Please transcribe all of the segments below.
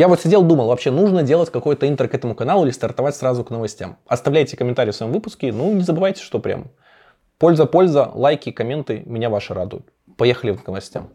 Я вот сидел, думал, вообще нужно делать какой-то интер к этому каналу или стартовать сразу к новостям. Оставляйте комментарии в своем выпуске, ну не забывайте, что прям польза, польза, лайки, комменты, меня ваши радуют. Поехали к новостям.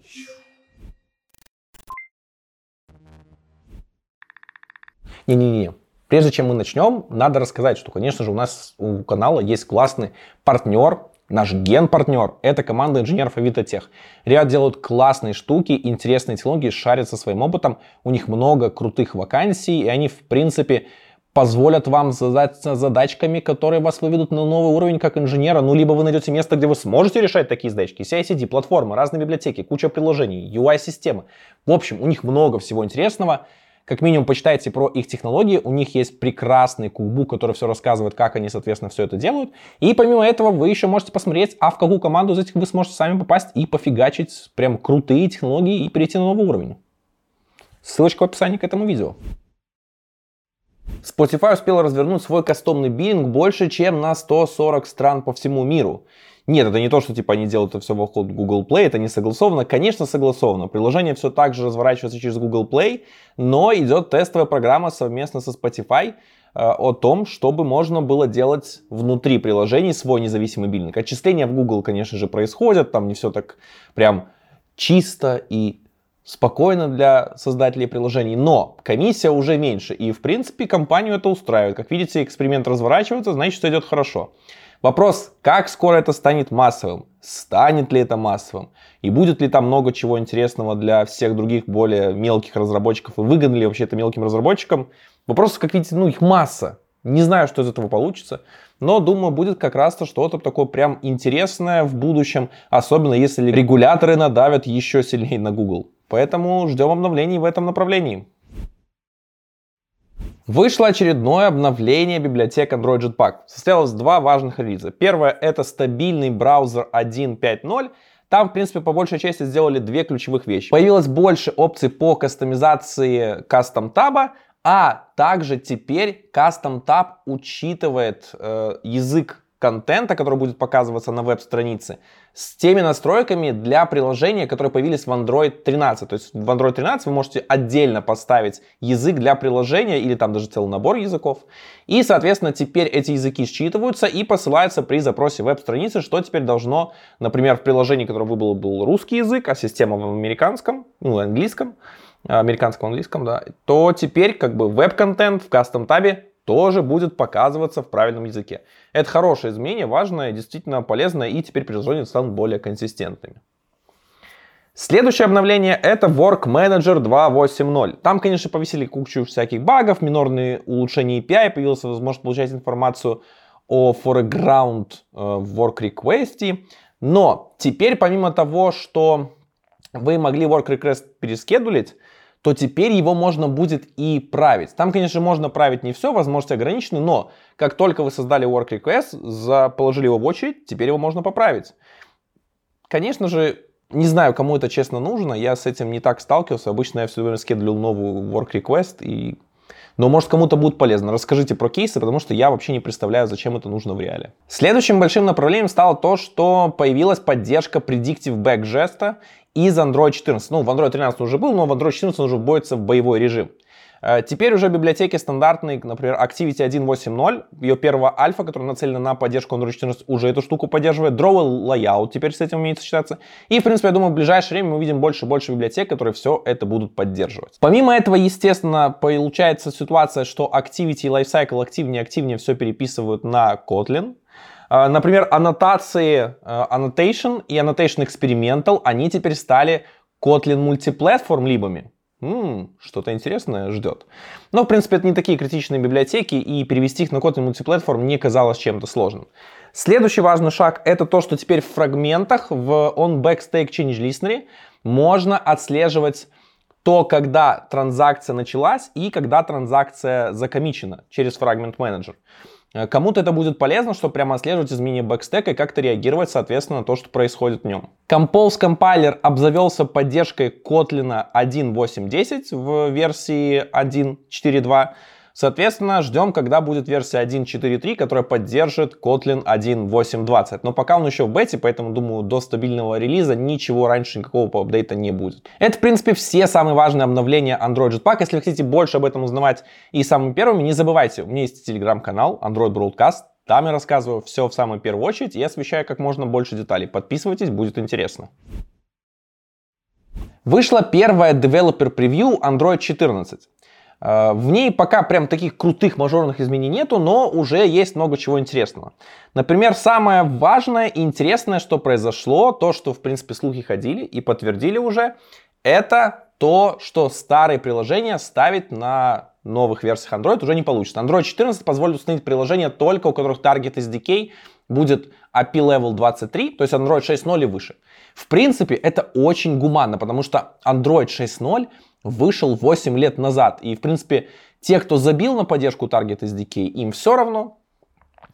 Не-не-не, Прежде чем мы начнем, надо рассказать, что, конечно же, у нас у канала есть классный партнер, наш ген-партнер. Это команда инженеров Авитотех. Ребят делают классные штуки, интересные технологии, шарят со своим опытом. У них много крутых вакансий, и они, в принципе, позволят вам задаться задачками, которые вас выведут на новый уровень как инженера. Ну, либо вы найдете место, где вы сможете решать такие задачки. CI-CD, платформы, разные библиотеки, куча приложений, UI-системы. В общем, у них много всего интересного. Как минимум, почитайте про их технологии. У них есть прекрасный кукбук, который все рассказывает, как они, соответственно, все это делают. И помимо этого, вы еще можете посмотреть, а в какую команду из этих вы сможете сами попасть и пофигачить прям крутые технологии и перейти на новый уровень. Ссылочка в описании к этому видео. Spotify успел развернуть свой кастомный биллинг больше, чем на 140 стран по всему миру. Нет, это не то, что типа они делают это все вокруг Google Play, это не согласовано. Конечно, согласовано. Приложение все так же разворачивается через Google Play, но идет тестовая программа совместно со Spotify э, о том, чтобы можно было делать внутри приложений свой независимый биллинг. Отчисления в Google, конечно же, происходят, там не все так прям чисто и спокойно для создателей приложений, но комиссия уже меньше, и в принципе компанию это устраивает. Как видите, эксперимент разворачивается, значит, все идет хорошо. Вопрос, как скоро это станет массовым? Станет ли это массовым? И будет ли там много чего интересного для всех других более мелких разработчиков? И выгодно ли вообще это мелким разработчикам? Вопрос, как видите, ну их масса. Не знаю, что из этого получится, но думаю, будет как раз-то что-то такое прям интересное в будущем, особенно если регуляторы надавят еще сильнее на Google. Поэтому ждем обновлений в этом направлении. Вышло очередное обновление библиотек Android Jetpack. Состоялось два важных релиза. Первое это стабильный браузер 1.5.0. Там, в принципе, по большей части сделали две ключевых вещи. Появилось больше опций по кастомизации кастом таба, а также теперь кастом таб учитывает э, язык контента, который будет показываться на веб-странице, с теми настройками для приложения, которые появились в Android 13. То есть в Android 13 вы можете отдельно поставить язык для приложения или там даже целый набор языков. И, соответственно, теперь эти языки считываются и посылаются при запросе веб-страницы, что теперь должно, например, в приложении, которое выбрал, был русский язык, а система в американском, ну, английском, американском английском, да, то теперь как бы веб-контент в кастом-табе тоже будет показываться в правильном языке. Это хорошее изменение, важное, действительно полезное, и теперь приложения станут более консистентными. Следующее обновление это Work Manager 2.8.0. Там, конечно, повесили кучу всяких багов, минорные улучшения API, появилась возможность получать информацию о foreground э, work request. Но теперь, помимо того, что вы могли work request перескедулить, то теперь его можно будет и править. Там, конечно, можно править не все, возможности ограничены, но как только вы создали work request, положили его в очередь, теперь его можно поправить. Конечно же, не знаю, кому это честно нужно, я с этим не так сталкивался. Обычно я все время скедлил новую work request, и... но может кому-то будет полезно. Расскажите про кейсы, потому что я вообще не представляю, зачем это нужно в реале. Следующим большим направлением стало то, что появилась поддержка Predictive Backgest из Android 14. Ну, в Android 13 уже был, но в Android 14 он уже вводится в боевой режим. Э, теперь уже библиотеки стандартные, например, Activity 1.8.0, ее первая альфа, которая нацелена на поддержку Android 14, уже эту штуку поддерживает. Draw Layout теперь с этим умеет сочетаться. И, в принципе, я думаю, в ближайшее время мы увидим больше и больше библиотек, которые все это будут поддерживать. Помимо этого, естественно, получается ситуация, что Activity и Lifecycle активнее и активнее все переписывают на Kotlin. А, например, аннотации а, Annotation и Annotation Experimental, они теперь стали Kotlin Multiplatform либами. Что-то интересное ждет. Но, в принципе, это не такие критичные библиотеки, и перевести их на Kotlin Multiplatform не казалось чем-то сложным. Следующий важный шаг — это то, что теперь в фрагментах в on-backstake change listener можно отслеживать то, когда транзакция началась и когда транзакция закомичена через фрагмент менеджер. Э, кому-то это будет полезно, чтобы прямо отслеживать изменения бэкстека и как-то реагировать, соответственно, на то, что происходит в нем. Compose компайлер обзавелся поддержкой Kotlin 1.8.10 в версии 1.4.2. Соответственно, ждем, когда будет версия 1.4.3, которая поддержит Kotlin 1.8.20. Но пока он еще в бете, поэтому, думаю, до стабильного релиза ничего раньше, никакого апдейта не будет. Это, в принципе, все самые важные обновления Android Jetpack. Если вы хотите больше об этом узнавать и самыми первыми, не забывайте, у меня есть телеграм-канал Android Broadcast. Там я рассказываю все в самую первую очередь и освещаю как можно больше деталей. Подписывайтесь, будет интересно. Вышла первая Developer Preview Android 14. Э, в ней пока прям таких крутых мажорных изменений нету, но уже есть много чего интересного. Например, самое важное и интересное, что произошло, то, что в принципе слухи ходили и подтвердили уже, это то, что старые приложения ставить на новых версиях Android уже не получится. Android 14 позволит установить приложения только у которых Target SDK будет API Level 23, то есть Android 6.0 и выше. В принципе, это очень гуманно, потому что Android 6.0 вышел 8 лет назад. И, в принципе, те, кто забил на поддержку Target SDK, им все равно,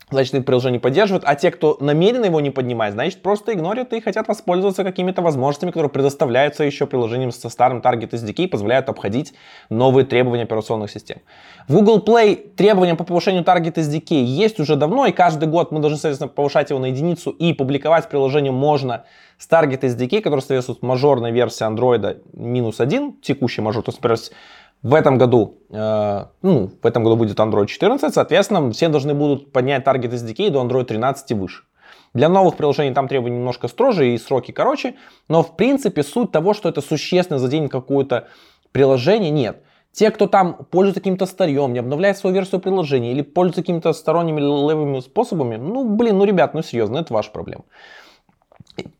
значит, это приложение поддерживают, а те, кто намеренно его не поднимает, значит, просто игнорят и хотят воспользоваться какими-то возможностями, которые предоставляются еще приложением со старым Target SDK и позволяют обходить новые требования операционных систем. В Google Play требования по повышению Target SDK есть уже давно, и каждый год мы должны, соответственно, повышать его на единицу, и публиковать приложение можно с Target SDK, который соответствует мажорной версии Android минус один, текущий мажор, то есть, в этом году, э, ну, в этом году будет Android 14, соответственно, все должны будут поднять Target SDK до Android 13 и выше. Для новых приложений там требования немножко строже и сроки короче, но в принципе суть того, что это существенно заденет какое-то приложение, нет. Те, кто там пользуется каким-то старьем, не обновляет свою версию приложения или пользуется какими-то сторонними левыми способами, ну, блин, ну, ребят, ну, серьезно, это ваша проблема.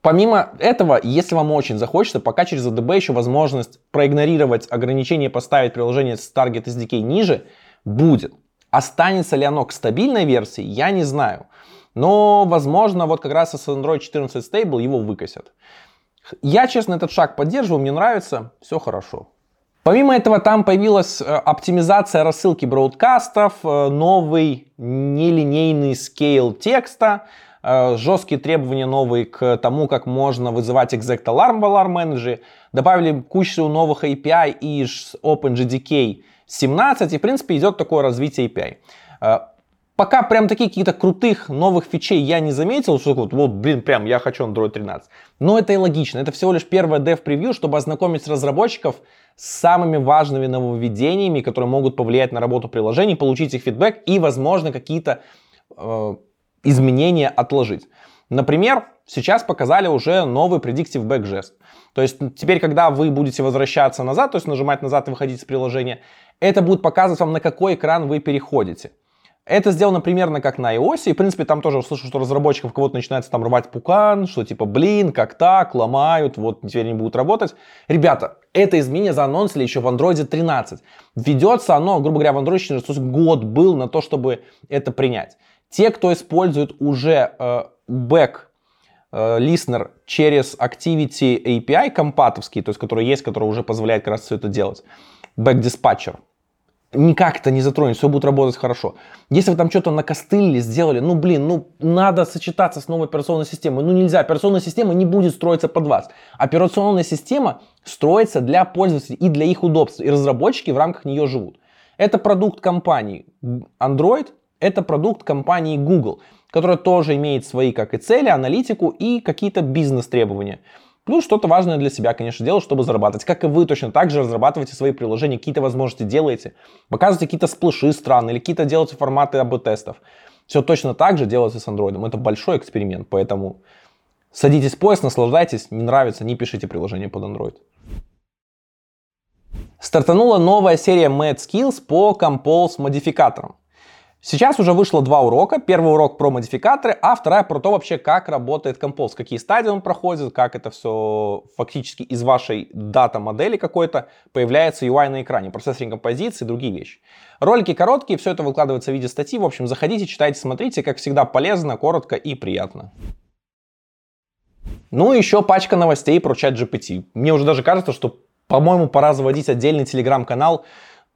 Помимо этого, если вам очень захочется, пока через ADB еще возможность проигнорировать ограничение поставить приложение с Target SDK ниже, будет. Останется ли оно к стабильной версии, я не знаю. Но, возможно, вот как раз с Android 14 Stable его выкосят. Я, честно, этот шаг поддерживаю, мне нравится, все хорошо. Помимо этого, там появилась э, оптимизация рассылки бродкастов, э, новый нелинейный скейл текста, жесткие требования новые к тому, как можно вызывать Exact Alarm в Alarm Manager. Добавили кучу новых API из OpenJDK 17, и в принципе идет такое развитие API. Э, пока прям такие какие-то крутых новых фичей я не заметил, что вот, вот, блин, прям я хочу Android 13. Но это и логично. Это всего лишь первое dev превью, чтобы ознакомить разработчиков с самыми важными нововведениями, которые могут повлиять на работу приложений, получить их фидбэк и, возможно, какие-то э, изменения отложить. Например, сейчас показали уже новый Predictive Back Gest. То есть теперь, когда вы будете возвращаться назад, то есть нажимать назад и выходить из приложения, это будет показывать вам, на какой экран вы переходите. Это сделано примерно как на iOS, и в принципе там тоже услышу, что разработчиков кого-то начинается там рвать пукан, что типа, блин, как так, ломают, вот теперь не будут работать. Ребята, это изменение заанонсили еще в Android 13. Ведется оно, грубо говоря, в Android 14, то есть год был на то, чтобы это принять. Те, кто использует уже э, back э, listener через Activity API компатовский, то есть который есть, который уже позволяет как раз все это делать, back dispatcher, никак это не затронет, все будет работать хорошо. Если вы там что-то накостылили, сделали, ну блин, ну надо сочетаться с новой операционной системой. Ну нельзя, операционная система не будет строиться под вас. Операционная система строится для пользователей и для их удобства, и разработчики в рамках нее живут. Это продукт компании Android, это продукт компании Google, которая тоже имеет свои, как и цели, аналитику и какие-то бизнес-требования. Плюс что-то важное для себя, конечно, делать, чтобы зарабатывать. Как и вы точно так же разрабатываете свои приложения, какие-то возможности делаете, показываете какие-то сплэши страны или какие-то делаете форматы АБ-тестов. Все точно так же делается с Android. Это большой эксперимент, поэтому садитесь в поезд, наслаждайтесь, не нравится, не пишите приложение под Android. Стартанула новая серия Mad Skills по Compose модификаторам. Сейчас уже вышло два урока. Первый урок про модификаторы, а вторая про то вообще, как работает Compose, какие стадии он проходит, как это все фактически из вашей дата-модели какой-то появляется UI на экране, процессинг композиции другие вещи. Ролики короткие, все это выкладывается в виде статьи. В общем, заходите, читайте, смотрите, как всегда полезно, коротко и приятно. Ну и еще пачка новостей про чат GPT. Мне уже даже кажется, что, по-моему, пора заводить отдельный телеграм-канал,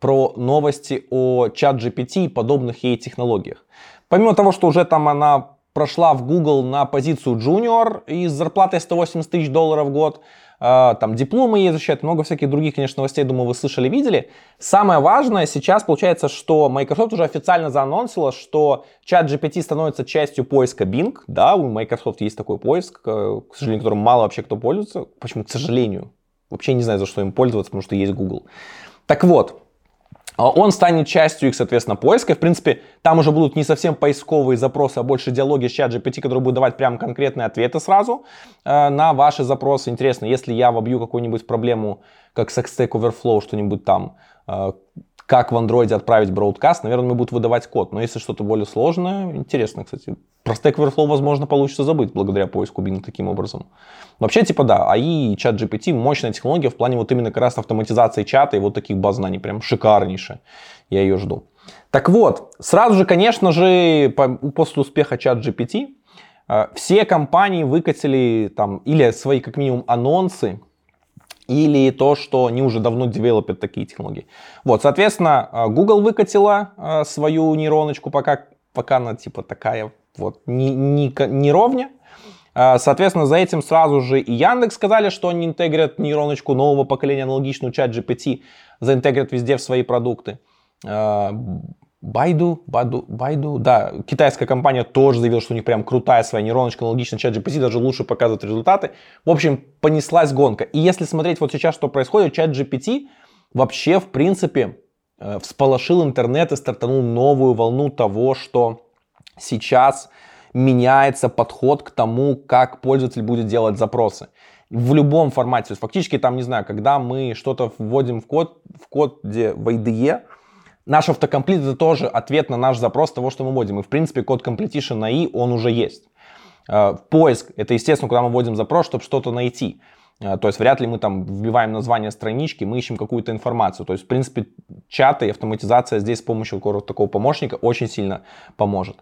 про новости о чат GPT и подобных ей технологиях. Помимо того, что уже там она прошла в Google на позицию junior и с зарплатой 180 тысяч долларов в год, э, там дипломы ей защищают, много всяких других, конечно, новостей, думаю, вы слышали, видели. Самое важное сейчас получается, что Microsoft уже официально заанонсила, что чат GPT становится частью поиска Bing. Да, у Microsoft есть такой поиск, к сожалению, которым мало вообще кто пользуется. Почему? К сожалению. Вообще не знаю, за что им пользоваться, потому что есть Google. Так вот, а он станет частью их, соответственно, поиска. В принципе, там уже будут не совсем поисковые запросы, а больше диалоги с чат GPT, которые будут давать прям конкретные ответы сразу э, на ваши запросы. Интересно, если я вобью какую-нибудь проблему, как с Stack Overflow, что-нибудь там, э, как в андроиде отправить broadcast, наверное, мне будут выдавать код. Но если что-то более сложное, интересно, кстати. Про Stack Overflow, возможно, получится забыть благодаря поиску Bing таким образом. Вообще, типа, да, AI и чат GPT мощная технология в плане вот именно как раз автоматизации чата и вот таких баз знаний. Прям шикарнейшая. Я ее жду. Так вот, сразу же, конечно же, после успеха чат GPT, э, все компании выкатили там или свои, как минимум, анонсы или то, что они уже давно девелопят такие технологии. Вот, соответственно, э, Google выкатила э, свою нейроночку, пока, пока она типа такая вот не, не, не ровня. Э, соответственно, за этим сразу же и Яндекс сказали, что они интегрят нейроночку нового поколения, аналогичную чат GPT, заинтегрят везде в свои продукты. Байду, Байду, Байду, да, китайская компания тоже заявила, что у них прям крутая своя нейроночка, аналогичная чат GPT, даже лучше показывает результаты. В общем, понеслась гонка. И если смотреть вот сейчас, что происходит, чат GPT вообще, в принципе, э, всполошил интернет и стартанул новую волну того, что сейчас меняется подход к тому, как пользователь будет делать запросы. В любом формате. То есть фактически там, не знаю, когда мы что-то вводим в код, в коде в IDE, Наш автокомплит это тоже ответ на наш запрос того, что мы вводим. И в принципе код completion на i, он уже есть. Э, поиск это естественно, куда мы вводим запрос, чтобы что-то найти. Э, то есть вряд ли мы там вбиваем название странички, мы ищем какую-то информацию. То есть, в принципе, чаты и автоматизация здесь с помощью такого помощника очень сильно поможет.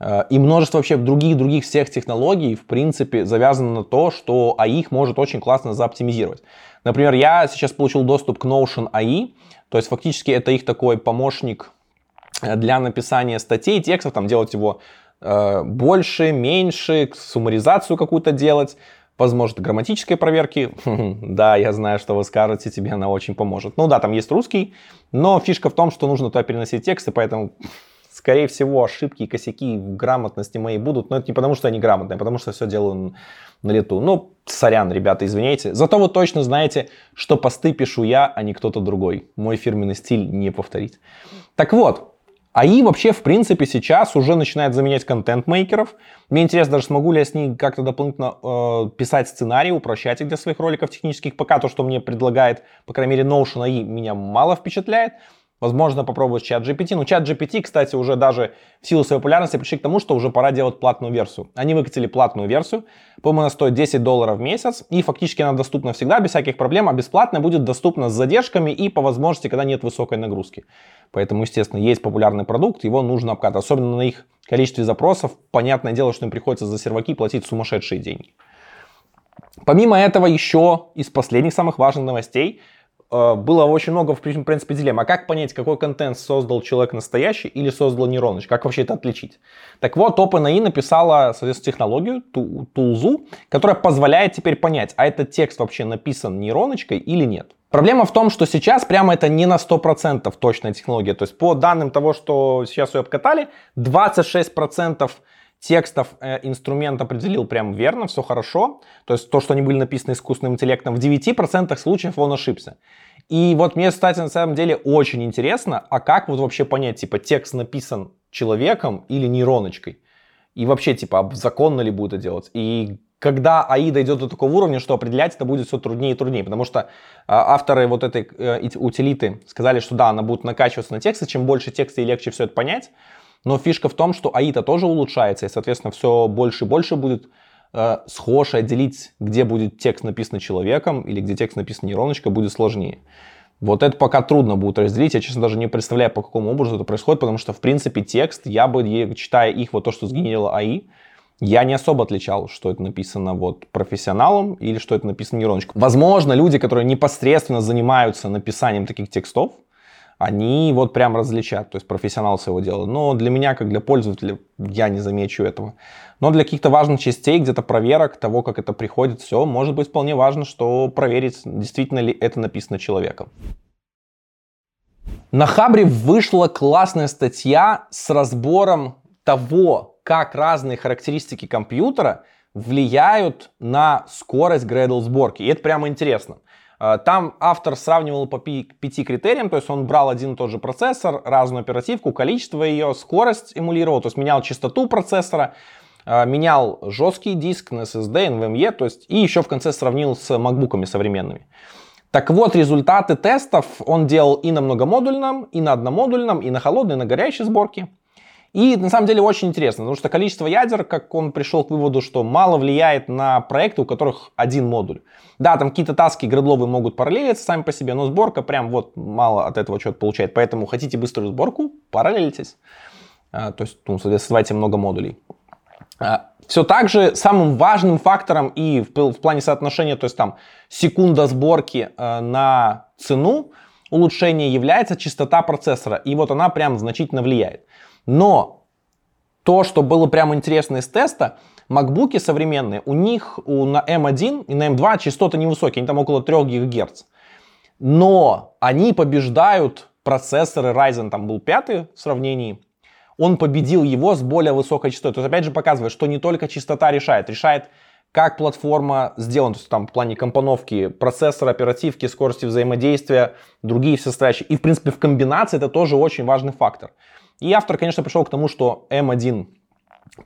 Э, и множество вообще других-других всех технологий, в принципе, завязано на то, что AI их может очень классно заоптимизировать. Например, я сейчас получил доступ к Notion AI, то есть фактически это их такой помощник э, для написания статей, текстов, там делать его э, больше, меньше, суммаризацию какую-то делать, возможно, грамматической проверки. да, я знаю, что вы скажете, тебе она очень поможет. Ну да, там есть русский, но фишка в том, что нужно туда переносить тексты, поэтому скорее всего, ошибки и косяки в грамотности моей будут, но это не потому, что я не грамотный, а потому что все делаю на лету. Ну, сорян, ребята, извиняйте. Зато вы точно знаете, что посты пишу я, а не кто-то другой. Мой фирменный стиль не повторить. Так вот, АИ вообще, в принципе, сейчас уже начинает заменять контент-мейкеров. Мне интересно, даже смогу ли я с ней как-то дополнительно э, писать сценарии, упрощать их для своих роликов технических. Пока то, что мне предлагает, по крайней мере, Notion AI, меня мало впечатляет. Возможно, попробовать чат GPT. Но чат GPT, кстати, уже даже в силу своей популярности пришли к тому, что уже пора делать платную версию. Они выкатили платную версию. По-моему, она стоит 10 долларов в месяц. И фактически она доступна всегда, без всяких проблем. А бесплатная будет доступна с задержками и по возможности, когда нет высокой нагрузки. Поэтому, естественно, есть популярный продукт, его нужно обкатывать. Особенно на их количестве запросов. Понятное дело, что им приходится за серваки платить сумасшедшие деньги. Помимо этого, еще из последних самых важных новостей – было очень много, в принципе, дилемм. А как понять, какой контент создал человек настоящий или создал нейроночка? Как вообще это отличить? Так вот, OpenAI написала, соответственно, технологию, тулзу, которая позволяет теперь понять, а этот текст вообще написан нейроночкой или нет. Проблема в том, что сейчас прямо это не на 100% точная технология. То есть по данным того, что сейчас ее обкатали, 26% текстов э, инструмент определил прям верно, все хорошо. То есть то, что они были написаны искусственным интеллектом, в 9% случаев он ошибся. И вот мне, кстати, на самом деле очень интересно, а как вот вообще понять, типа, текст написан человеком или нейроночкой? И вообще, типа, законно ли будет это делать? И когда АИ дойдет до такого уровня, что определять это будет все труднее и труднее, потому что э, авторы вот этой э, утилиты сказали, что да, она будет накачиваться на тексты, чем больше текста и легче все это понять, но фишка в том, что АИТа тоже улучшается, и, соответственно, все больше и больше будет э, схож, отделить, где будет текст написан человеком или где текст написан нейроночкой, будет сложнее. Вот это пока трудно будет разделить. Я, честно, даже не представляю, по какому образу это происходит, потому что, в принципе, текст, я бы, читая их, вот то, что сгенерила АИ, я не особо отличал, что это написано вот профессионалом или что это написано нейроночкой. Возможно, люди, которые непосредственно занимаются написанием таких текстов, они вот прям различат, то есть профессионал своего дела. Но для меня, как для пользователя, я не замечу этого. Но для каких-то важных частей, где-то проверок того, как это приходит, все, может быть вполне важно, что проверить, действительно ли это написано человеком. На Хабре вышла классная статья с разбором того, как разные характеристики компьютера влияют на скорость Gradle сборки. И это прямо интересно. А, там автор сравнивал по пяти критериям, то есть он брал один и тот же процессор, разную оперативку, количество ее, скорость эмулировал, то есть менял частоту процессора, а, менял жесткий диск на SSD, NVMe, то есть и еще в конце сравнил с макбуками современными. Так вот, результаты тестов он делал и на многомодульном, и на одномодульном, и на холодной, и на горячей сборке. И на самом деле очень интересно, потому что количество ядер, как он пришел к выводу, что мало влияет на проекты, у которых один модуль. Да, там какие-то таски градловые могут параллелиться сами по себе, но сборка прям вот мало от этого что-то получает. Поэтому хотите быструю сборку, параллелитесь. А, то есть, ну, соответственно, много модулей. А, все так же самым важным фактором и в, в плане соотношения, то есть там секунда сборки э, на цену улучшения является частота процессора. И вот она прям значительно влияет. Но то, что было прям интересно из теста, макбуки современные, у них у, на M1 и на M2 частоты невысокие, они там около 3 ГГц. Но они побеждают процессоры Ryzen, там был пятый в сравнении, он победил его с более высокой частотой. То есть опять же показывает, что не только частота решает, решает как платформа сделана, то есть там в плане компоновки процессора, оперативки, скорости взаимодействия, другие все составляющие. И в принципе в комбинации это тоже очень важный фактор. И автор, конечно, пришел к тому, что M1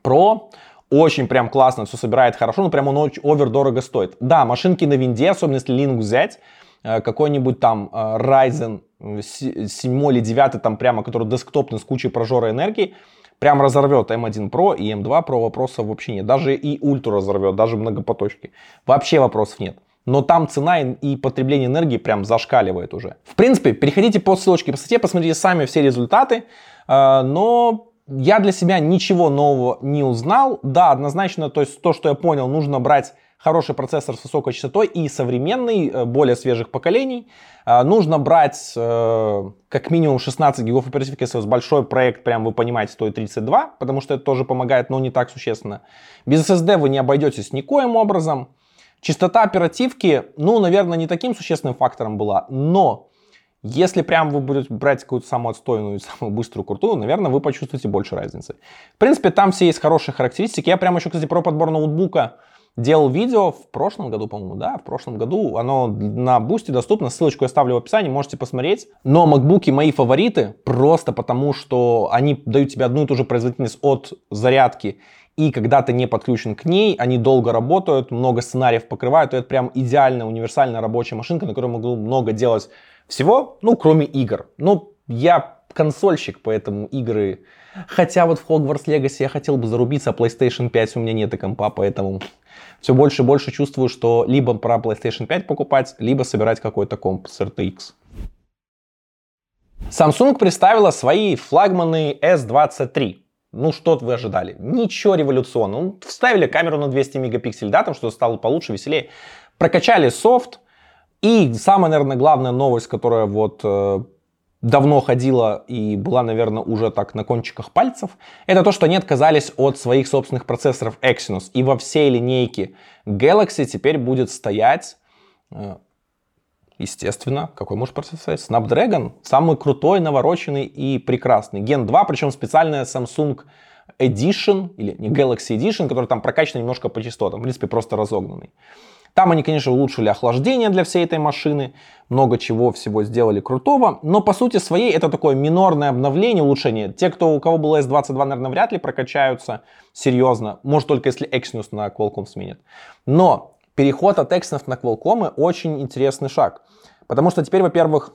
Pro очень прям классно все собирает хорошо, но прям он овер дорого стоит. Да, машинки на винде, особенно если Linux взять, э, какой-нибудь там э, Ryzen 7 или 9, там прямо, который десктопный с кучей прожора энергии, прям разорвет M1 Pro и M2 Pro, вопросов вообще нет. Даже и Ultra разорвет, даже многопоточки. Вообще вопросов нет но там цена и потребление энергии прям зашкаливает уже. В принципе, переходите по ссылочке по статье, посмотрите сами все результаты, но я для себя ничего нового не узнал. Да, однозначно, то есть то, что я понял, нужно брать хороший процессор с высокой частотой и современный, э, более свежих поколений. А, нужно брать э, как минимум 16 гигов оперативки, если у вас большой проект, прям вы понимаете, стоит 32, потому что это тоже помогает, но не так существенно. Без SSD вы не обойдетесь никоим образом. Частота оперативки, ну, наверное, не таким существенным фактором была, но если прям вы будете брать какую-то самую отстойную самую быструю крутую, наверное, вы почувствуете больше разницы. В принципе, там все есть хорошие характеристики. Я прям еще, кстати, про подбор ноутбука делал видео в прошлом году, по-моему, да, в прошлом году. Оно на бусте доступно, ссылочку я ставлю в описании, можете посмотреть. Но макбуки мои фавориты просто потому, что они дают тебе одну и ту же производительность от зарядки и когда ты не подключен к ней, они долго работают, много сценариев покрывают, и это прям идеальная универсальная рабочая машинка, на которой могу много делать всего, ну, кроме игр. Ну, я консольщик, поэтому игры... Хотя вот в Hogwarts Legacy я хотел бы зарубиться, а PlayStation 5 у меня нет и компа, поэтому все больше и больше чувствую, что либо про PlayStation 5 покупать, либо собирать какой-то комп с RTX. Samsung представила свои флагманы S23. Ну, что вы ожидали? Ничего революционного. Ну, вставили камеру на 200 мегапикселей, да, там что стало получше, веселее. Прокачали софт. И самая, наверное, главная новость, которая вот э, давно ходила и была, наверное, уже так на кончиках пальцев, это то, что они отказались от своих собственных процессоров Exynos. И во всей линейке Galaxy теперь будет стоять э, естественно, какой может процессор? Snapdragon, самый крутой, навороченный и прекрасный. Gen 2, причем специальная Samsung Edition, или не Galaxy Edition, который там прокачан немножко по частотам, в принципе, просто разогнанный. Там они, конечно, улучшили охлаждение для всей этой машины, много чего всего сделали крутого, но по сути своей это такое минорное обновление, улучшение. Те, кто, у кого было S22, наверное, вряд ли прокачаются серьезно, может только если Exynos на Qualcomm сменит. Но переход от Exynos на Qualcomm очень интересный шаг. Потому что теперь, во-первых,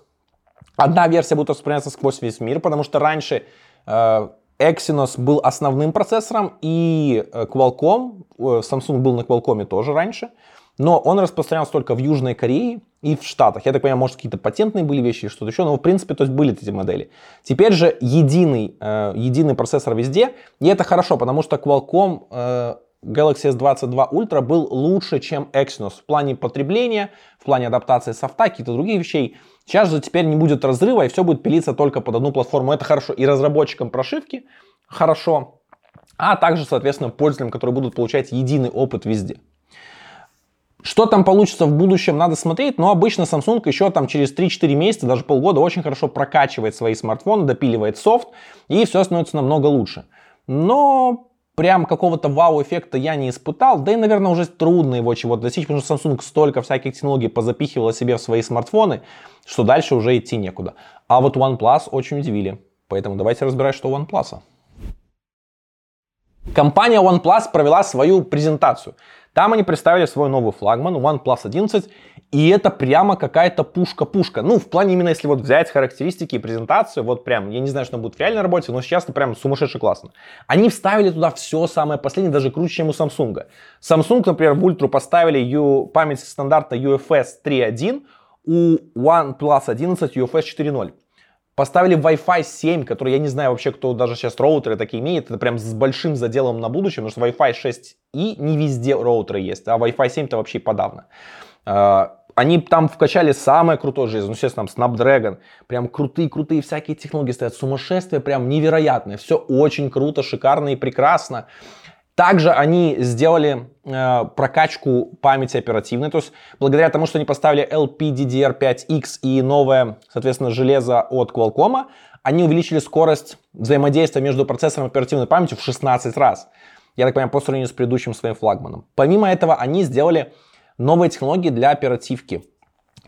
одна версия будет распространяться сквозь весь мир, потому что раньше э, Exynos был основным процессором, и э, Qualcomm, э, Samsung был на Qualcomm тоже раньше, но он распространялся только в Южной Корее и в Штатах. Я так понимаю, может, какие-то патентные были вещи, что-то еще, но в принципе, то есть были эти модели. Теперь же единый, э, единый процессор везде, и это хорошо, потому что Qualcomm э, Galaxy S22 Ultra был лучше, чем Exynos в плане потребления, в плане адаптации софта, каких-то других вещей. Сейчас же теперь не будет разрыва, и все будет пилиться только под одну платформу. Это хорошо и разработчикам прошивки хорошо, а также, соответственно, пользователям, которые будут получать единый опыт везде. Что там получится в будущем, надо смотреть, но обычно Samsung еще там через 3-4 месяца, даже полгода очень хорошо прокачивает свои смартфоны, допиливает софт, и все становится намного лучше. Но прям какого-то вау-эффекта я не испытал, да и, наверное, уже трудно его чего-то достичь, потому что Samsung столько всяких технологий позапихивала себе в свои смартфоны, что дальше уже идти некуда. А вот OnePlus очень удивили, поэтому давайте разбирать, что у OnePlus. Компания OnePlus провела свою презентацию. Там они представили свой новый флагман OnePlus 11, и это прямо какая-то пушка-пушка. Ну, в плане именно, если вот взять характеристики и презентацию, вот прям, я не знаю, что будет в реальной работе, но сейчас это прям сумасшедше классно. Они вставили туда все самое последнее, даже круче, чем у Samsung. Samsung, например, в Ultra поставили U, память стандарта UFS 3.1, у OnePlus 11 UFS 4.0. Поставили Wi-Fi 7, который я не знаю вообще, кто даже сейчас роутеры такие имеет. Это прям с большим заделом на будущее, потому что Wi-Fi 6 и не везде роутеры есть, а Wi-Fi 7 то вообще подавно. А, они там вкачали самое крутое железо, ну, естественно, там Snapdragon, прям крутые-крутые всякие технологии стоят, сумасшествие прям невероятное, все очень круто, шикарно и прекрасно. Также они сделали э, прокачку памяти оперативной, то есть благодаря тому, что они поставили LPDDR5X и новое, соответственно, железо от Qualcomm, они увеличили скорость взаимодействия между процессором и оперативной памятью в 16 раз. Я так понимаю, по сравнению с предыдущим своим флагманом. Помимо этого, они сделали новые технологии для оперативки.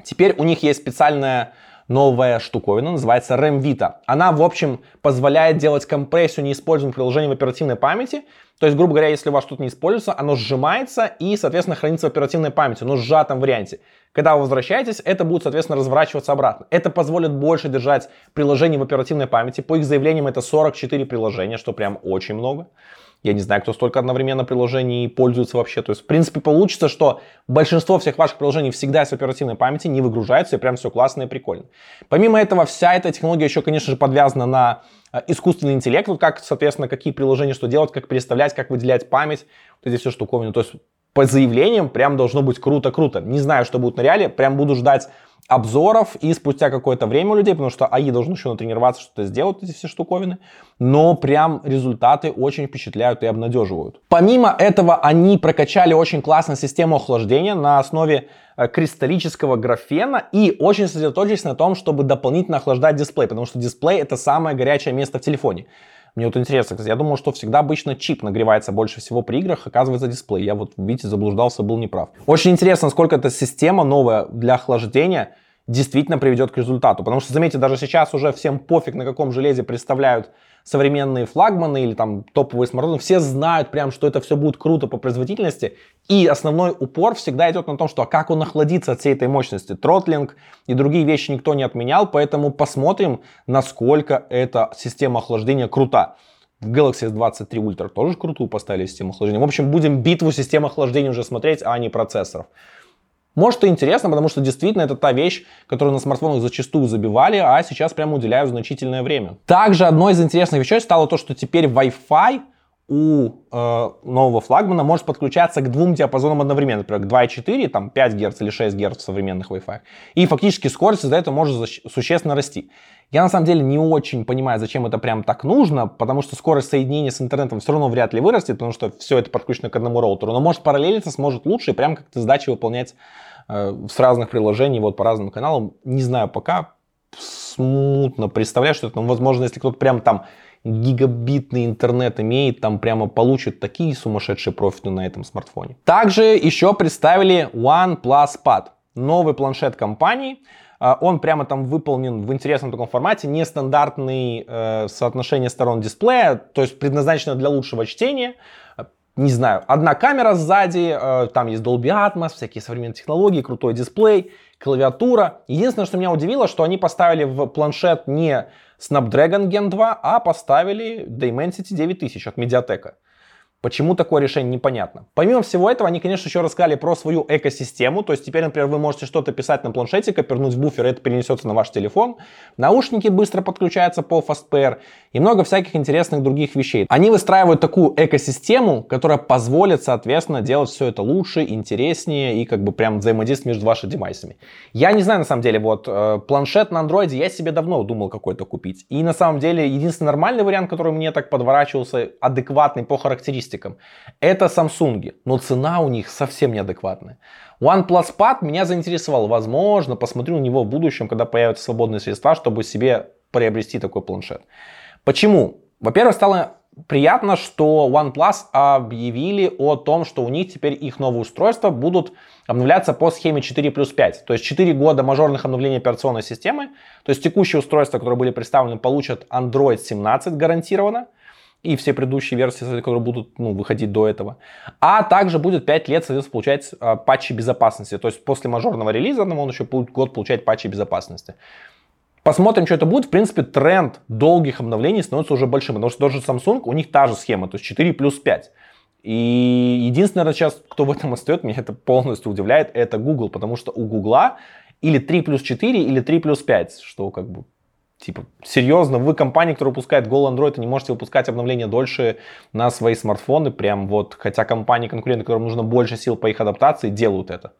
Теперь у них есть специальная новая штуковина, называется RAM Vita. Она, в общем, позволяет делать компрессию неиспользуемых приложений в оперативной памяти. То есть, грубо говоря, если у вас что-то не используется, оно сжимается и, соответственно, хранится в оперативной памяти, но в сжатом варианте. Когда вы возвращаетесь, это будет, соответственно, разворачиваться обратно. Это позволит больше держать приложений в оперативной памяти. По их заявлениям, это 44 приложения, что прям очень много. Я не знаю, кто столько одновременно приложений пользуется вообще. То есть, в принципе, получится, что большинство всех ваших приложений всегда с оперативной памяти, не выгружаются, и прям все классно и прикольно. Помимо этого, вся эта технология еще, конечно же, подвязана на э, искусственный интеллект, вот как, соответственно, какие приложения что делать, как переставлять, как выделять память, вот эти все штуковины. То есть, по заявлениям прям должно быть круто-круто. Не знаю, что будет на реале, прям буду ждать обзоров и спустя какое-то время у людей, потому что АИ должен еще натренироваться, что-то сделать, эти все штуковины. Но прям результаты очень впечатляют и обнадеживают. Помимо этого, они прокачали очень классную систему охлаждения на основе э, кристаллического графена и очень сосредоточились на том, чтобы дополнительно охлаждать дисплей, потому что дисплей это самое горячее место в телефоне. Мне вот интересно, я думал, что всегда обычно чип нагревается больше всего при играх, оказывается дисплей. Я вот, видите, заблуждался, был неправ. Очень интересно, сколько эта система новая для охлаждения действительно приведет к результату. Потому что, заметьте, даже сейчас уже всем пофиг, на каком железе представляют современные флагманы или там топовые смартфоны, все знают прям, что это все будет круто по производительности. И основной упор всегда идет на том, что а как он охладится от всей этой мощности. Тротлинг и другие вещи никто не отменял, поэтому посмотрим, насколько эта система охлаждения крута. В Galaxy S23 Ultra тоже крутую поставили систему охлаждения. В общем, будем битву систем охлаждения уже смотреть, а не процессоров. Может и интересно, потому что действительно это та вещь, которую на смартфонах зачастую забивали, а сейчас прямо уделяют значительное время. Также одной из интересных вещей стало то, что теперь Wi-Fi у э, нового флагмана может подключаться к двум диапазонам одновременно, например, к 2,4, там 5 Гц или 6 Гц в современных Wi-Fi. И фактически скорость из-за этого может существенно расти. Я на самом деле не очень понимаю, зачем это прям так нужно, потому что скорость соединения с интернетом все равно вряд ли вырастет, потому что все это подключено к одному роутеру. Но может параллелиться сможет лучше и прям как-то сдачи выполнять э, с разных приложений, вот по разным каналам. Не знаю пока, смутно представляю, что это, ну, возможно, если кто-то прям там гигабитный интернет имеет, там прямо получит такие сумасшедшие профиты на этом смартфоне. Также еще представили OnePlus Pad, новый планшет компании, а, он прямо там выполнен в интересном таком формате, нестандартный э, соотношение сторон дисплея, то есть предназначено для лучшего чтения. Не знаю, одна камера сзади, э, там есть Dolby Atmos, всякие современные технологии, крутой дисплей, клавиатура. Единственное, что меня удивило, что они поставили в планшет не Snapdragon Gen 2, а поставили Dimensity 9000 от Mediatek. Почему такое решение, непонятно. Помимо всего этого, они, конечно, еще рассказали про свою экосистему. То есть теперь, например, вы можете что-то писать на планшете, копернуть в буфер, и это перенесется на ваш телефон. Наушники быстро подключаются по FastPair и много всяких интересных других вещей. Они выстраивают такую экосистему, которая позволит, соответственно, делать все это лучше, интереснее и как бы прям взаимодействовать между вашими девайсами. Я не знаю, на самом деле, вот э, планшет на андроиде я себе давно думал какой-то купить. И на самом деле, единственный нормальный вариант, который мне так подворачивался, адекватный по характеристикам, характеристикам. Это Samsung, но цена у них совсем неадекватная. OnePlus Pad меня заинтересовал. Возможно, посмотрю на него в будущем, когда появятся свободные средства, чтобы себе приобрести такой планшет. Почему? Во-первых, стало приятно, что OnePlus объявили о том, что у них теперь их новые устройства будут обновляться по схеме 4 плюс 5. То есть 4 года мажорных обновлений операционной системы. То есть текущие устройства, которые были представлены, получат Android 17 гарантированно и все предыдущие версии, которые будут ну, выходить до этого. А также будет 5 лет, соответственно, получать а, патчи безопасности. То есть после мажорного релиза он еще будет год получать патчи безопасности. Посмотрим, что это будет. В принципе, тренд долгих обновлений становится уже большим, потому что даже Samsung, у них та же схема, то есть 4 плюс 5. И единственное, наверное, сейчас, кто в этом остается, меня это полностью удивляет, это Google, потому что у Google или 3 плюс 4, или 3 плюс 5, что как бы Типа, серьезно, вы компания, которая выпускает Go Android, и не можете выпускать обновления дольше на свои смартфоны, прям вот, хотя компании конкуренты, которым нужно больше сил по их адаптации, делают это.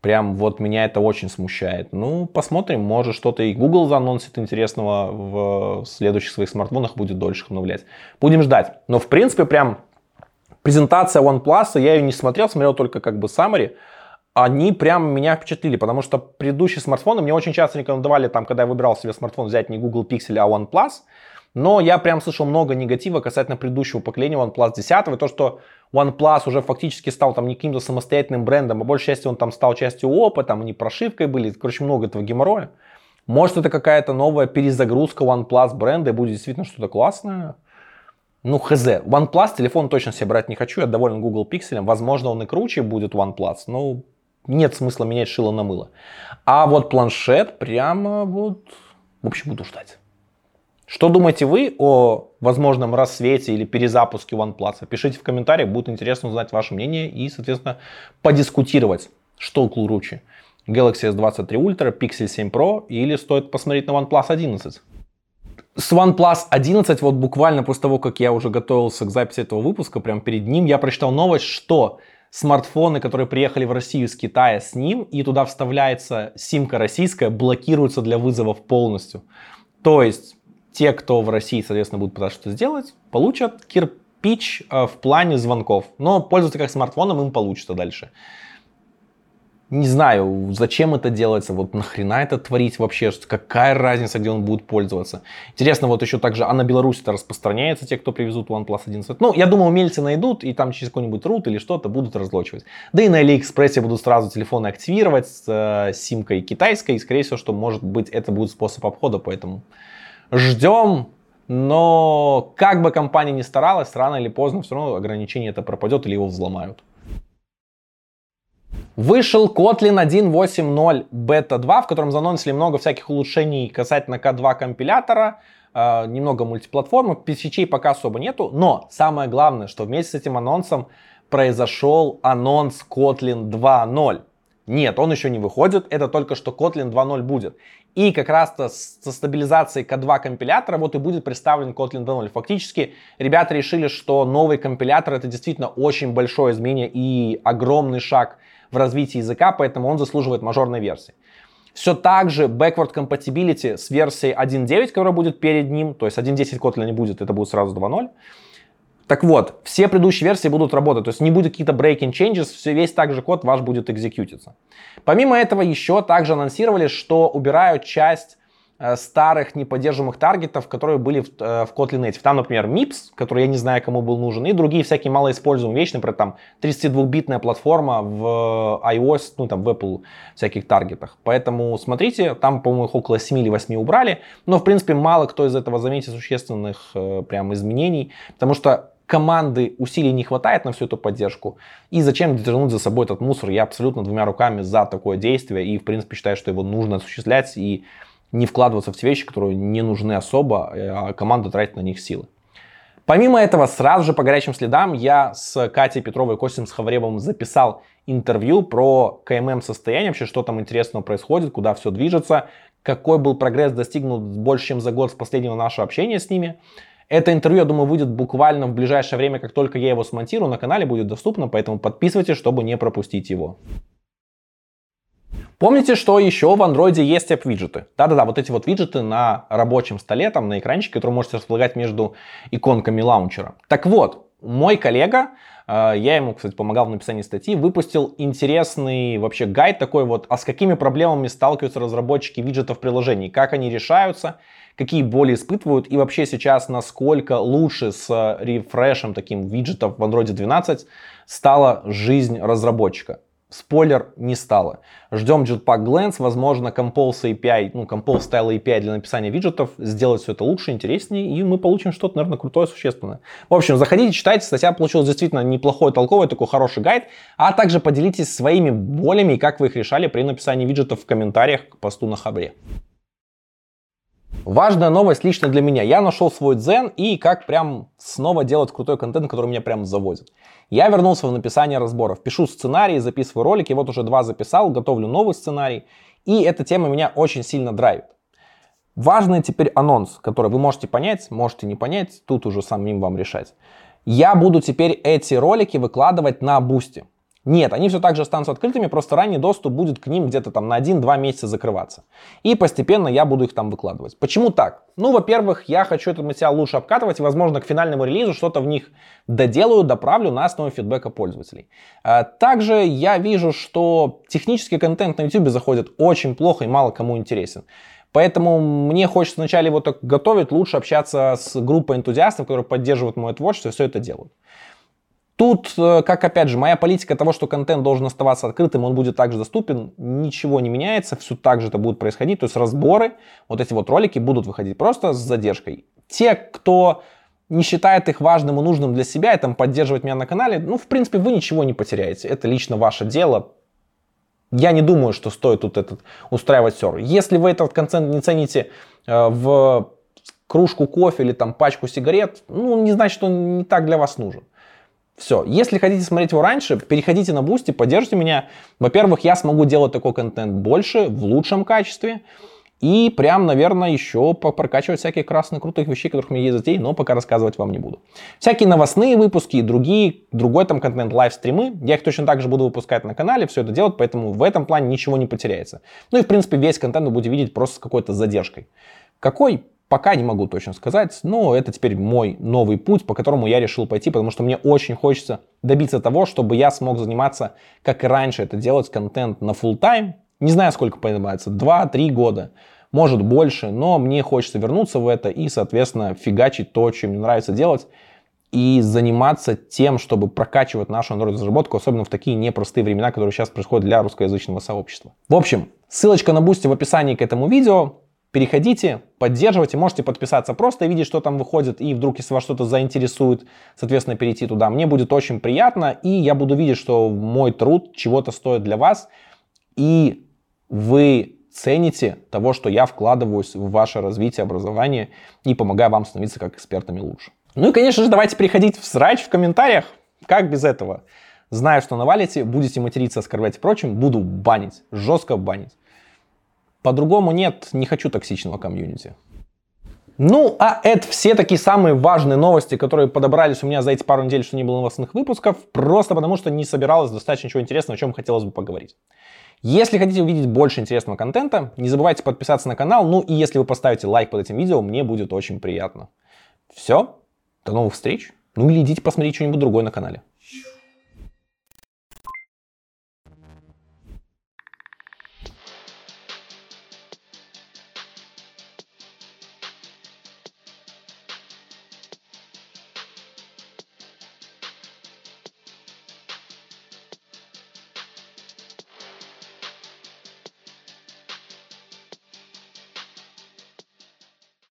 Прям вот меня это очень смущает. Ну, посмотрим, может что-то и Google заанонсит интересного в следующих своих смартфонах, будет дольше обновлять. Будем ждать. Но, в принципе, прям презентация OnePlus, я ее не смотрел, смотрел только как бы summary они прям меня впечатлили, потому что предыдущие смартфоны мне очень часто рекомендовали, там, когда я выбирал себе смартфон, взять не Google Pixel, а OnePlus. Но я прям слышал много негатива касательно предыдущего поколения OnePlus 10, и то, что OnePlus уже фактически стал там не каким-то самостоятельным брендом, а большей частью он там стал частью ОПа, там они прошивкой были, короче, много этого геморроя. Может, это какая-то новая перезагрузка OnePlus бренда и будет действительно что-то классное. Ну, хз. OnePlus телефон точно себе брать не хочу, я доволен Google Pixel. Возможно, он и круче будет OnePlus, но нет смысла менять шило на мыло. А вот планшет прямо вот, в общем, буду ждать. Что думаете вы о возможном рассвете или перезапуске OnePlus? Пишите в комментариях, будет интересно узнать ваше мнение и, соответственно, подискутировать, что круче. Galaxy S23 Ultra, Pixel 7 Pro или стоит посмотреть на OnePlus 11? С OnePlus 11, вот буквально после того, как я уже готовился к записи этого выпуска, прямо перед ним, я прочитал новость, что смартфоны, которые приехали в Россию с Китая с ним, и туда вставляется симка российская, блокируются для вызовов полностью. То есть те, кто в России, соответственно, будут пытаться что-то сделать, получат кирпич э, в плане звонков. Но пользоваться как смартфоном им получится дальше не знаю, зачем это делается, вот нахрена это творить вообще, какая разница, где он будет пользоваться. Интересно, вот еще также, а на Беларусь это распространяется, те, кто привезут OnePlus 11. Ну, я думаю, умельцы найдут, и там через какой-нибудь рут или что-то будут разлочивать. Да и на Алиэкспрессе будут сразу телефоны активировать с э, симкой китайской, и скорее всего, что может быть это будет способ обхода, поэтому ждем, но как бы компания ни старалась, рано или поздно все равно ограничение это пропадет или его взломают. Вышел Kotlin 1.8.0 Beta 2, в котором заносили много всяких улучшений касательно K2 компилятора, э, немного мультиплатформы, PCC пока особо нету, но самое главное, что вместе с этим анонсом произошел анонс Kotlin 2.0. Нет, он еще не выходит, это только что Kotlin 2.0 будет. И как раз-то со стабилизацией K2 компилятора вот и будет представлен Kotlin 2.0. Фактически ребята решили, что новый компилятор это действительно очень большое изменение и огромный шаг в развитии языка, поэтому он заслуживает мажорной версии. Все так же backward compatibility с версией 1.9, которая будет перед ним, то есть 1.10 Kotlin не будет, это будет сразу 2.0. Так вот, все предыдущие версии будут работать, то есть не будет каких-то breaking changes, все, весь также код ваш будет экзекьютиться. Помимо этого еще также анонсировали, что убирают часть старых неподдерживаемых таргетов, которые были в, э, в Kotlin Native. Там, например, MIPS, который я не знаю, кому был нужен, и другие всякие малоиспользуемые вещи, например, там 32-битная платформа в iOS, ну там в Apple всяких таргетах. Поэтому смотрите, там, по-моему, их около 7 или 8 убрали, но, в принципе, мало кто из этого заметит существенных э, прям изменений, потому что команды усилий не хватает на всю эту поддержку. И зачем тянуть за собой этот мусор? Я абсолютно двумя руками за такое действие и, в принципе, считаю, что его нужно осуществлять и не вкладываться в те вещи, которые не нужны особо, а команда тратит на них силы. Помимо этого, сразу же по горячим следам я с Катей Петровой и Костем Схавребовым записал интервью про КММ состояние, вообще что там интересного происходит, куда все движется, какой был прогресс достигнут больше, чем за год с последнего нашего общения с ними. Это интервью, я думаю, выйдет буквально в ближайшее время, как только я его смонтирую, на канале будет доступно, поэтому подписывайтесь, чтобы не пропустить его. Помните, что еще в Android есть app-виджеты? Да-да-да, вот эти вот виджеты на рабочем столе, там на экранчике, которые можете располагать между иконками лаунчера. Так вот, мой коллега, э, я ему, кстати, помогал в написании статьи, выпустил интересный вообще гайд такой вот, а с какими проблемами сталкиваются разработчики виджетов приложений, как они решаются, какие боли испытывают и вообще сейчас насколько лучше с рефрешем таким виджетов в Android 12 стала жизнь разработчика. Спойлер, не стало. Ждем Jetpack Glance, возможно, Compose API, ну, Compose Style API для написания виджетов сделать все это лучше, интереснее, и мы получим что-то, наверное, крутое, существенное. В общем, заходите, читайте, статья получилась действительно неплохой, толковый, такой хороший гайд, а также поделитесь своими болями и как вы их решали при написании виджетов в комментариях к посту на Хабре. Важная новость лично для меня. Я нашел свой дзен и как прям снова делать крутой контент, который меня прям заводит. Я вернулся в написание разборов. Пишу сценарии, записываю ролики. Вот уже два записал, готовлю новый сценарий. И эта тема меня очень сильно драйвит. Важный теперь анонс, который вы можете понять, можете не понять. Тут уже самим вам решать. Я буду теперь эти ролики выкладывать на Boosty. Нет, они все так же останутся открытыми, просто ранний доступ будет к ним где-то там на 1-2 месяца закрываться. И постепенно я буду их там выкладывать. Почему так? Ну, во-первых, я хочу этот материал лучше обкатывать, и, возможно, к финальному релизу что-то в них доделаю, доправлю на основе фидбэка пользователей. А, также я вижу, что технический контент на YouTube заходит очень плохо и мало кому интересен. Поэтому мне хочется вначале его так готовить, лучше общаться с группой энтузиастов, которые поддерживают мое творчество и все это делают. Тут, э, как опять же, моя политика того, что контент должен оставаться открытым, он будет также доступен, ничего не меняется, все так же это будет происходить. То есть разборы, вот эти вот ролики будут выходить просто с задержкой. Те, кто не считает их важным и нужным для себя и там поддерживать меня на канале, ну, в принципе, вы ничего не потеряете. Это лично ваше дело. Я не думаю, что стоит тут этот устраивать ссору. Если вы этот контент не цените э, в кружку кофе или там пачку сигарет, ну, не значит, что он не так для вас нужен. Все. Если хотите смотреть его раньше, переходите на Boosty, поддержите меня. Во-первых, я смогу делать такой контент больше, в лучшем качестве. И прям, наверное, еще прокачивать всякие красные крутых вещей, которых у меня есть затей, но пока рассказывать вам не буду. Всякие новостные выпуски и другие, другой там контент, лайв-стримы, я их точно так же буду выпускать на канале, все это делать, поэтому в этом плане ничего не потеряется. Ну и, в принципе, весь контент вы будете видеть просто с какой-то задержкой. Какой? Пока не могу точно сказать, но это теперь мой новый путь, по которому я решил пойти, потому что мне очень хочется добиться того, чтобы я смог заниматься, как и раньше это делать, контент на full time. Не знаю, сколько понимается, 2-3 года, может больше, но мне хочется вернуться в это и, соответственно, фигачить то, чем мне нравится делать, и заниматься тем, чтобы прокачивать нашу Android-разработку, особенно в такие непростые времена, которые сейчас происходят для русскоязычного сообщества. В общем, ссылочка на Boosty в описании к этому видео. Переходите, поддерживайте, можете подписаться просто и видеть, что там выходит, и вдруг, если вас что-то заинтересует, соответственно, перейти туда. Мне будет очень приятно, и я буду видеть, что мой труд чего-то стоит для вас, и вы цените того, что я вкладываюсь в ваше развитие, образование и помогаю вам становиться как экспертами лучше. Ну и, конечно же, давайте переходить в срач в комментариях. Как без этого? Знаю, что навалите, будете материться, оскорблять и прочим, буду банить, жестко банить. По-другому нет, не хочу токсичного комьюнити. Ну, а это все такие самые важные новости, которые подобрались у меня за эти пару недель, что не было новостных выпусков, просто потому что не собиралось достаточно ничего интересного, о чем хотелось бы поговорить. Если хотите увидеть больше интересного контента, не забывайте подписаться на канал, ну и если вы поставите лайк под этим видео, мне будет очень приятно. Все, до новых встреч, ну или идите посмотреть что-нибудь другое на канале.